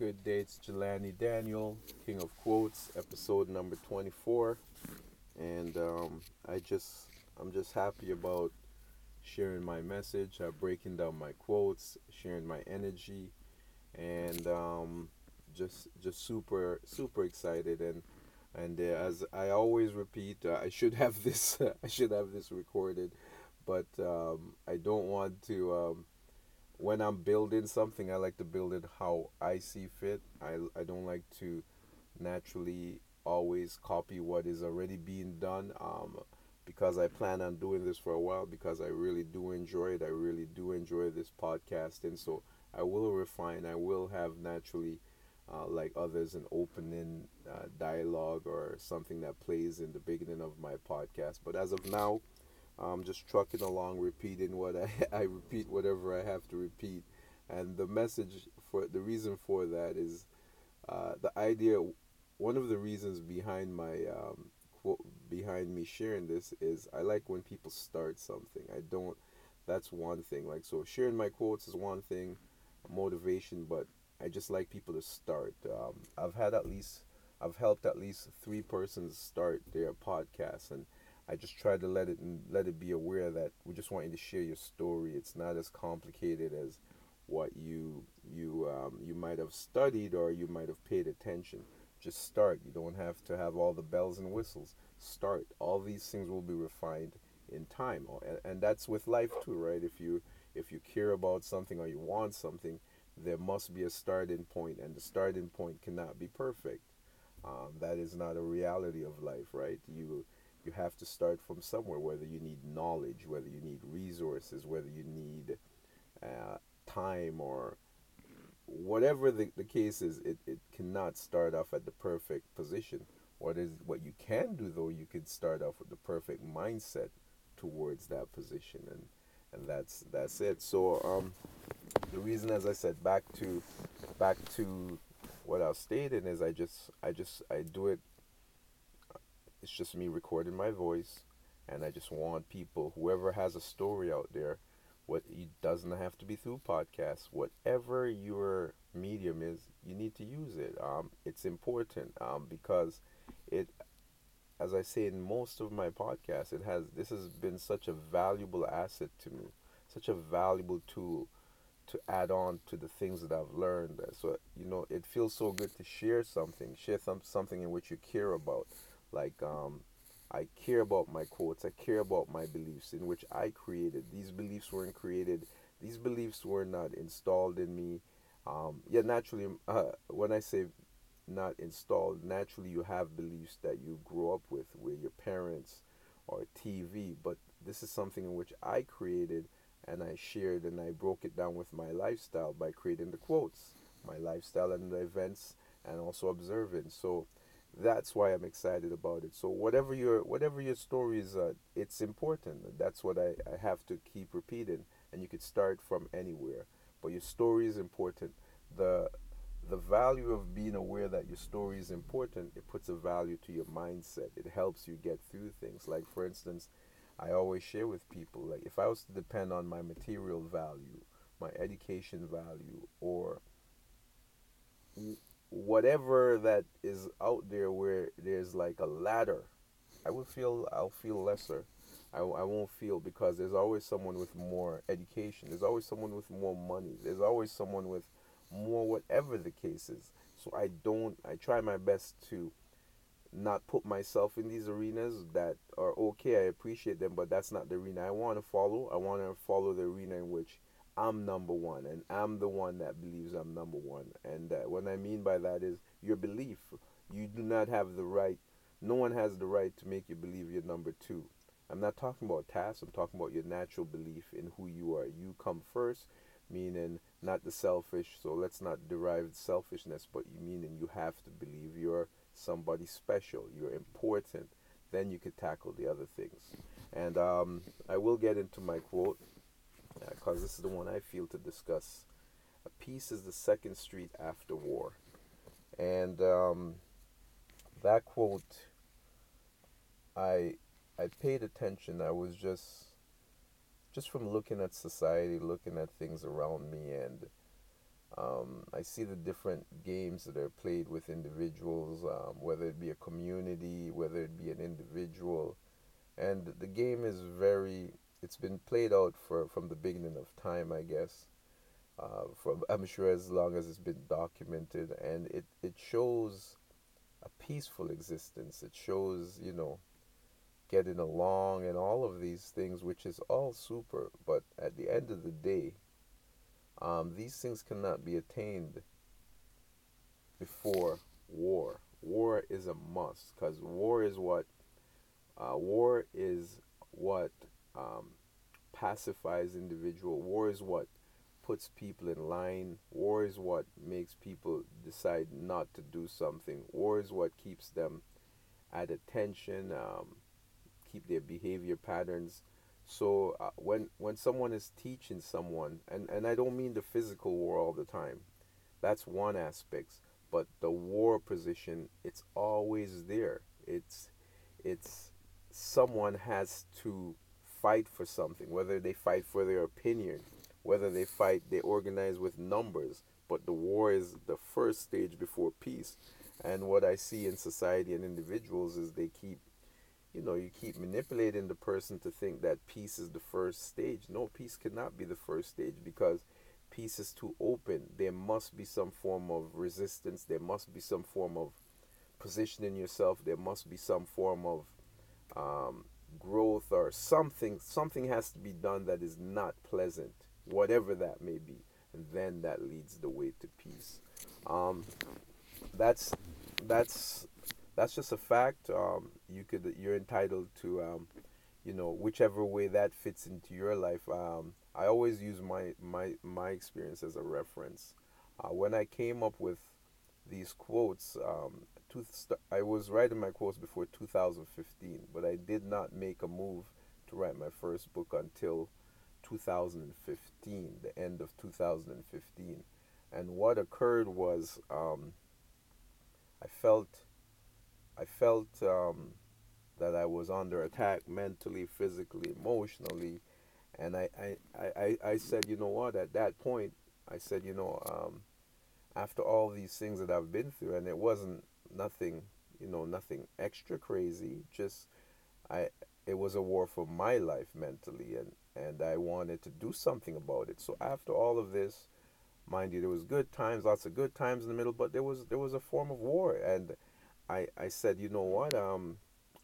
Good day, it's Jelani Daniel, King of Quotes, episode number 24. And um, I just, I'm just happy about sharing my message, uh, breaking down my quotes, sharing my energy, and um, just, just super, super excited. And and uh, as I always repeat, uh, I should have this, I should have this recorded, but um, I don't want to. When I'm building something, I like to build it how I see fit. I, I don't like to naturally always copy what is already being done um, because I plan on doing this for a while because I really do enjoy it. I really do enjoy this podcast. And so I will refine, I will have naturally, uh, like others, an opening uh, dialogue or something that plays in the beginning of my podcast. But as of now, I'm just trucking along, repeating what I, I repeat whatever I have to repeat. And the message for the reason for that is uh, the idea. One of the reasons behind my um, quote behind me sharing this is I like when people start something. I don't. That's one thing. Like so, sharing my quotes is one thing, motivation. But I just like people to start. Um, I've had at least I've helped at least three persons start their podcast and I just try to let it let it be aware that we just want you to share your story. It's not as complicated as what you you um, you might have studied or you might have paid attention. Just start. You don't have to have all the bells and whistles. Start. All these things will be refined in time, and, and that's with life too, right? If you if you care about something or you want something, there must be a starting point, and the starting point cannot be perfect. Um, that is not a reality of life, right? You you have to start from somewhere, whether you need knowledge, whether you need resources, whether you need uh, time or whatever the, the case is, it, it cannot start off at the perfect position. What is what you can do though, you can start off with the perfect mindset towards that position and and that's that's it. So um the reason as I said back to back to what I was stating is I just I just I do it it's just me recording my voice, and I just want people, whoever has a story out there, what it doesn't have to be through podcasts, whatever your medium is, you need to use it. Um, it's important um, because it, as I say in most of my podcasts, it has this has been such a valuable asset to me, such a valuable tool to add on to the things that I've learned. So you know, it feels so good to share something, share some something in which you care about. Like, um, I care about my quotes. I care about my beliefs in which I created. These beliefs weren't created. These beliefs were not installed in me. Um, yeah, naturally, uh, when I say not installed, naturally you have beliefs that you grow up with, with your parents or TV. But this is something in which I created and I shared and I broke it down with my lifestyle by creating the quotes, my lifestyle and the events, and also observing. So that's why I'm excited about it. So whatever your whatever your story is, uh, it's important. That's what I, I have to keep repeating. And you could start from anywhere, but your story is important. the The value of being aware that your story is important, it puts a value to your mindset. It helps you get through things. Like for instance, I always share with people like if I was to depend on my material value, my education value, or whatever that is out there where there's like a ladder, I will feel I'll feel lesser. I, I won't feel because there's always someone with more education. There's always someone with more money. There's always someone with more whatever the case is. So I don't I try my best to not put myself in these arenas that are okay. I appreciate them, but that's not the arena I want to follow. I want to follow the arena in which I'm number one, and I'm the one that believes I'm number one. And uh, what I mean by that is your belief. You do not have the right, no one has the right to make you believe you're number two. I'm not talking about tasks, I'm talking about your natural belief in who you are. You come first, meaning not the selfish, so let's not derive selfishness, but you meaning you have to believe you're somebody special, you're important. Then you could tackle the other things. And um, I will get into my quote because this is the one I feel to discuss. A peace is the second street after war. And um, that quote, I I paid attention. I was just just from looking at society, looking at things around me, and Um, I see the different games that are played with individuals, um, whether it be a community, whether it be an individual, and the game is very. It's been played out for from the beginning of time, I guess. Uh, from I'm sure as long as it's been documented, and it it shows a peaceful existence. It shows you know getting along and all of these things, which is all super. But at the end of the day, um, these things cannot be attained before war. War is a must because war is what uh, war is what um, pacifies individual. War is what puts people in line. War is what makes people decide not to do something. War is what keeps them at attention, um, keep their behavior patterns so uh, when when someone is teaching someone, and and I don't mean the physical war all the time, that's one aspect. But the war position, it's always there. It's it's someone has to fight for something, whether they fight for their opinion, whether they fight, they organize with numbers. But the war is the first stage before peace. And what I see in society and individuals is they keep you know, you keep manipulating the person to think that peace is the first stage. No, peace cannot be the first stage because peace is too open. There must be some form of resistance. There must be some form of positioning yourself. There must be some form of um, growth or something. Something has to be done that is not pleasant, whatever that may be, and then that leads the way to peace. Um, that's that's that's just a fact. Um, you could you're entitled to, um, you know, whichever way that fits into your life. Um, I always use my my my experience as a reference. Uh, when I came up with these quotes, um, I was writing my quotes before 2015, but I did not make a move to write my first book until 2015, the end of 2015. And what occurred was um, I felt I felt um, that I was under attack mentally, physically, emotionally, and I, I, I, I said, you know what? At that point, I said, you know, um, after all these things that I've been through, and it wasn't nothing, you know, nothing extra crazy. Just I, it was a war for my life mentally, and and I wanted to do something about it. So after all of this, mind you, there was good times, lots of good times in the middle, but there was there was a form of war, and I, I said, you know what? Um,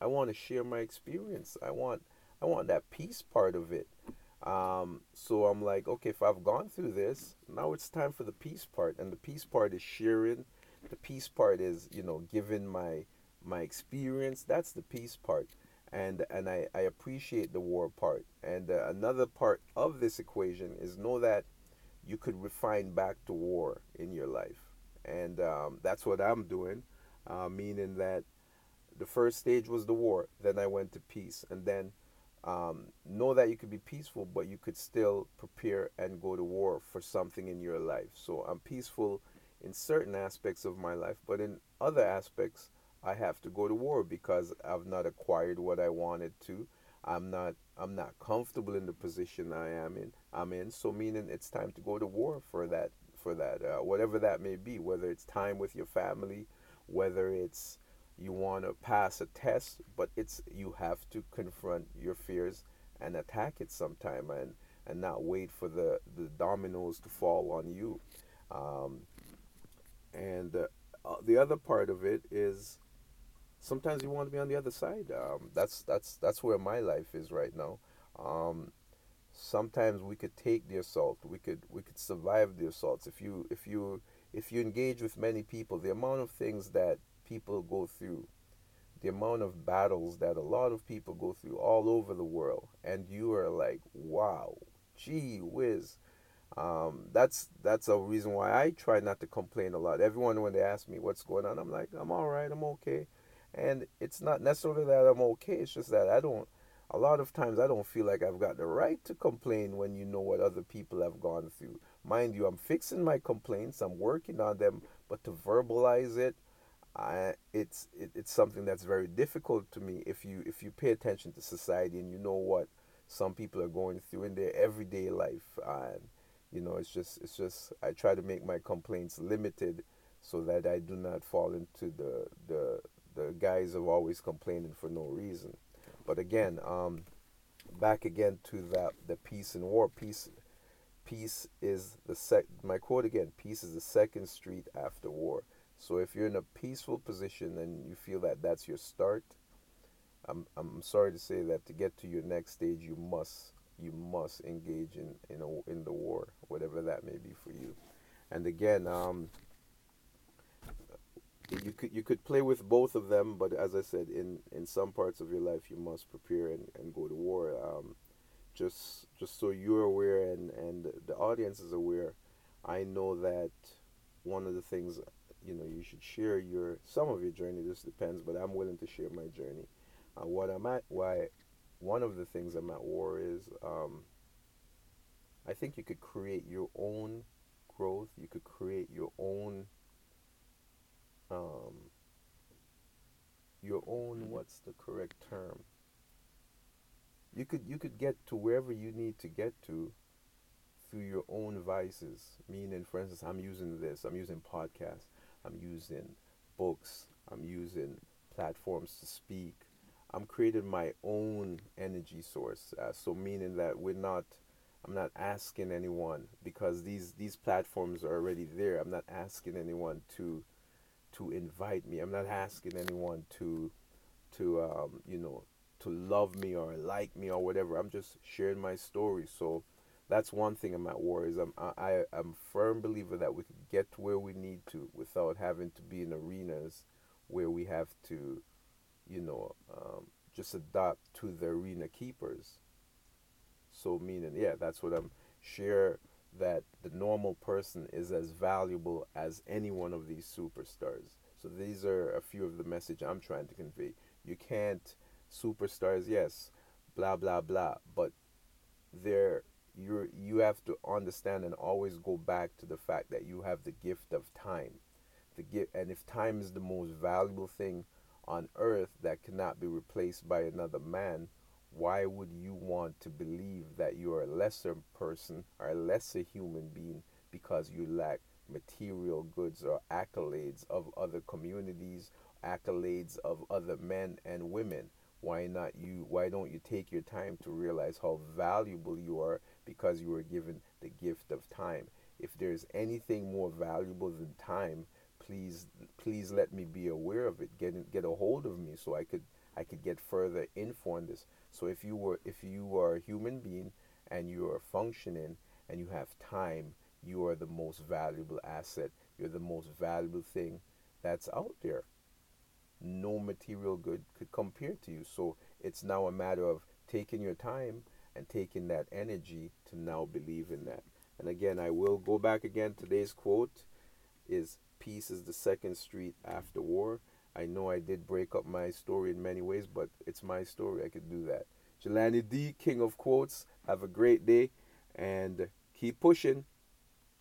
I want to share my experience. I want I want that peace part of it. Um, so I'm like, okay, if I've gone through this, now it's time for the peace part. And the peace part is sharing. The peace part is, you know, given my my experience. That's the peace part. And and I, I appreciate the war part. And uh, another part of this equation is know that you could refine back to war in your life. And um, that's what I'm doing uh, meaning that the first stage was the war, then I went to peace, and then um, know that you could be peaceful, but you could still prepare and go to war for something in your life. So I'm peaceful in certain aspects of my life, but in other aspects, I have to go to war because I've not acquired what I wanted to. I'm not I'm not comfortable in the position I am in. I'm in. So meaning it's time to go to war for that for that uh, whatever that may be. Whether it's time with your family, whether it's you want to pass a test, but it's you have to confront your fears and attack it sometime and and not wait for the the dominoes to fall on you. Um, and uh, uh, the other part of it is sometimes you want to be on the other side. Um, that's that's that's where my life is right now. Um, sometimes we could take the assault. We could we could survive the assaults if you if you if you engage with many people, the amount of things that people go through, the amount of battles that a lot of people go through all over the world, and you are like, wow, gee whiz. Um, that's that's a reason why I try not to complain a lot. Everyone when they ask me what's going on, I'm like, I'm all right, I'm okay. And it's not necessarily that I'm okay. It's just that I don't. A lot of times I don't feel like I've got the right to complain when you know what other people have gone through. Mind you, I'm fixing my complaints, I'm working on them, but to verbalize it, I, it's it, it's something that's very difficult to me. If you if you pay attention to society and you know what some people are going through in their everyday life, and you know, it's just it's just I try to make my complaints limited so that I do not fall into the the the guise of always complaining for no reason. But again, um, back again to that the peace and war. Peace peace is the sec my quote again, peace is the second street after war. So if you're in a peaceful position and you feel that that's your start, I'm I'm sorry to say that to get to your next stage you must you must engage in in a, in the war, whatever that may be for you. And again, um, you could you could play with both of them, but as I said, in in some parts of your life, you must prepare and, and go to war. Um, just just so you're aware and and the audience is aware, I know that one of the things you know you should share your some of your journey. This depends, but I'm willing to share my journey. Uh, what I'm at, why one of the things I'm at war is, um, I think you could create your own growth. You could create your own um, your own what's the correct term you could you could get to wherever you need to get to through your own vices meaning for instance i'm using this i'm using podcasts i'm using books i'm using platforms to speak i'm creating my own energy source uh, so meaning that we're not i'm not asking anyone because these these platforms are already there i'm not asking anyone to to invite me. I'm not asking anyone to to um, you know to love me or like me or whatever. I'm just sharing my story. So that's one thing I'm at war is I'm I, I'm a firm believer that we could get to where we need to without having to be in arenas where we have to, you know, um, just adapt to the arena keepers. So meaning, yeah, that's what I'm share that the normal person is as valuable as any one of these superstars. So these are a few of the message I'm trying to convey. You can't superstars, yes, blah blah blah, but there you you have to understand and always go back to the fact that you have the gift of time. The gift, and if time is the most valuable thing on earth that cannot be replaced by another man, why would you want to believe that you are a lesser person or a lesser human being because you lack material goods or accolades of other communities, accolades of other men and women? Why not you? Why don't you take your time to realize how valuable you are because you were given the gift of time? If there's anything more valuable than time, please please let me be aware of it. Get get a hold of me so I could I could get further info on this. So if you were if you are a human being and you are functioning and you have time, you are the most valuable asset. You're the most valuable thing that's out there. No material good could compare to you. So it's now a matter of taking your time and taking that energy to now believe in that. And again, I will go back again. Today's quote is Peace is the second street after war. I know I did break up my story in many ways, but it's my story. I could do that. Jelani D, King of Quotes. Have a great day and keep pushing.